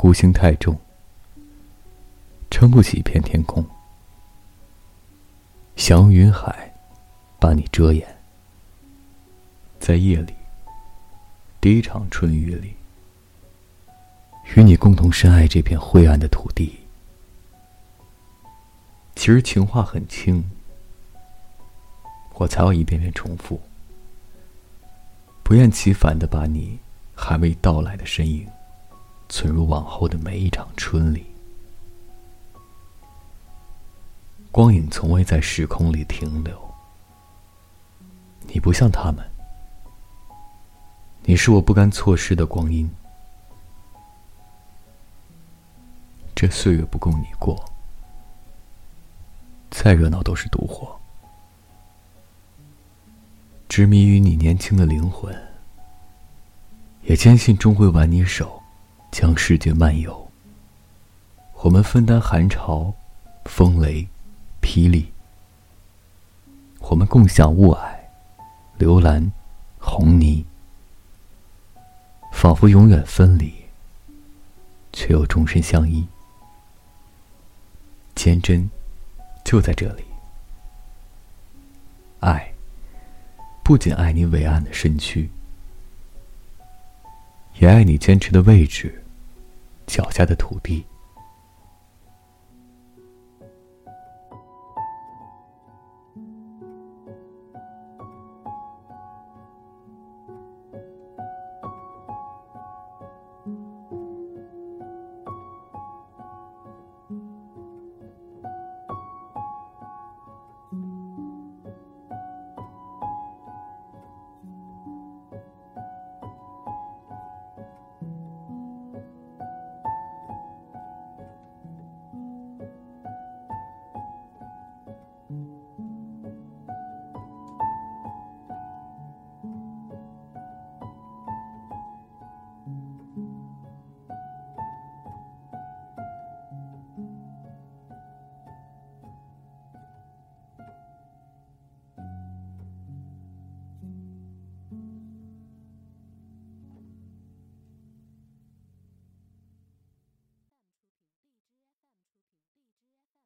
孤星太重，撑不起一片天空。想云海把你遮掩，在夜里，第一场春雨里，与你共同深爱这片灰暗的土地。其实情话很轻，我才要一遍遍重复，不厌其烦的把你还未到来的身影，存入往后的每一场春里。光影从未在时空里停留。你不像他们，你是我不甘错失的光阴。这岁月不供你过，再热闹都是独活。执迷于你年轻的灵魂，也坚信终会挽你手，将世界漫游。我们分担寒潮、风雷。霹雳，我们共享雾霭、流岚、红泥，仿佛永远分离，却又终身相依。坚贞就在这里。爱，不仅爱你伟岸的身躯，也爱你坚持的位置，脚下的土地。